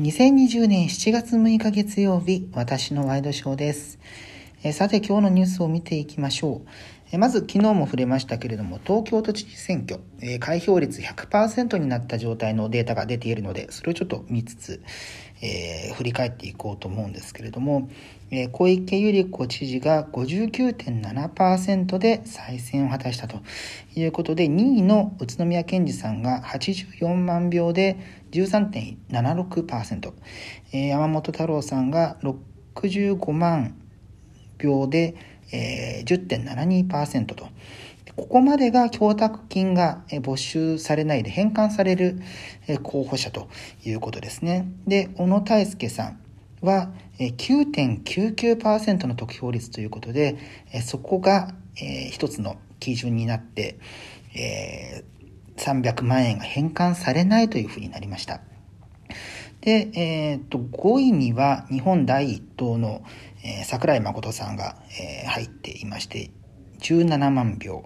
2020年7月6日月曜日、私のワイドショーです。えさて今日のニュースを見ていきましょう。まず昨日も触れましたけれども、東京都知事選挙、え開票率100%になった状態のデータが出ているので、それをちょっと見つつ、えー、振り返っていこうと思うんですけれども、えー、小池百合子知事が59.7%で再選を果たしたということで、2位の宇都宮健児さんが84万票で13.76%、えー、山本太郎さんが65万票で、えー、10.72%と、ここまでが供託金が没収されないで返還される候補者ということですね。で、小野泰輔さんは9.99%の得票率ということで、そこが一つの基準になって、300万円が返還されないというふうになりました。で、えー、と5位には日本第一党の、えー、桜井誠さんが、えー、入っていまして17万票。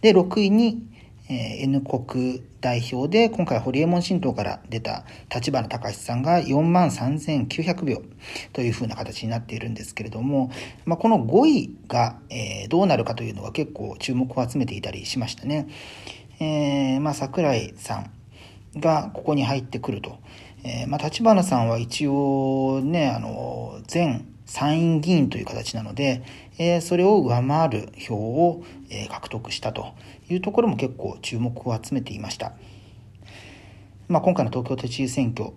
で、6位に、えー、N 国代表で、今回、堀江門新党から出た立花隆さんが4万3900票というふうな形になっているんですけれども、まあ、この5位が、えー、どうなるかというのは結構注目を集めていたりしましたね。えー、まあ、桜井さんがここに入ってくると。えー、まあ、立花さんは一応ね、あの、前参院議員という形なので、えー、それを上回る票を、えー、獲得したというところも結構注目を集めていました。まあ、今回の東京都知事選挙、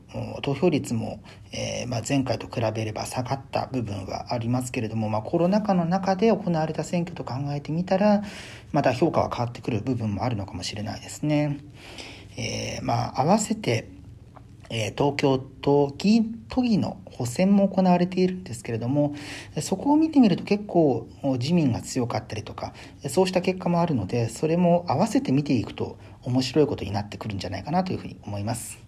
投票率も、えー、まあ、前回と比べれば下がった部分はありますけれども、まあ、コロナ禍の中で行われた選挙と考えてみたら、また評価は変わってくる部分もあるのかもしれないですね。え、まあ、合わせて、え東京都議都議の補選も行われているんですけれどもそこを見てみると結構自民が強かったりとかそうした結果もあるのでそれも合わせて見ていくと面白いことになってくるんじゃないかなというふうに思います。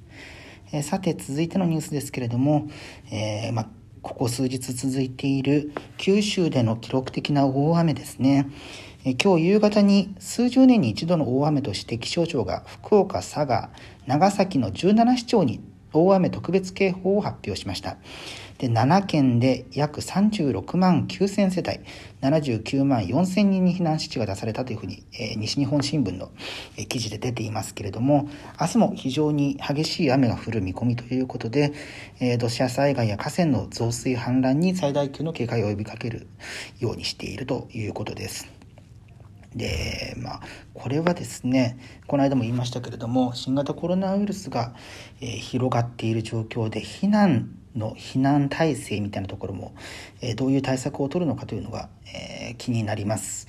えさて続いてのニュースですけれども、えー、まここ数日続いている九州での記録的な大雨ですね。今日夕方に数十年に一度の大雨として気象庁が福岡、佐賀、長崎の17市町に大雨特別警報を発表しました。で、7県で約36万9000世帯、79万4000人に避難指示が出されたというふうに、えー、西日本新聞の、えー、記事で出ていますけれども、明日も非常に激しい雨が降る見込みということで、えー、土砂災害や河川の増水氾濫に最大級の警戒を呼びかけるようにしているということです。で、まあ、これはですね、この間も言いましたけれども、新型コロナウイルスが、えー、広がっている状況で、避難の避難体制みたいなところも、えー、どういう対策を取るのかというのが、えー、気になります。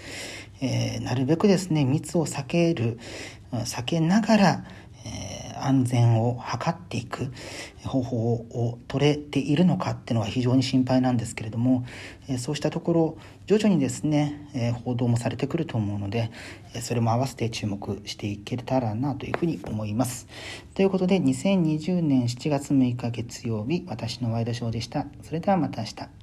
えなるべくですね、密を避ける、避けながら、安全を図っていく方法を取れているのかっていうのは非常に心配なんですけれども、そうしたところ徐々にですね報道もされてくると思うのでそれも合わせて注目していけたらなというふうに思います。ということで2020年7月6日月曜日私のワイドショーでした。それではまた明日。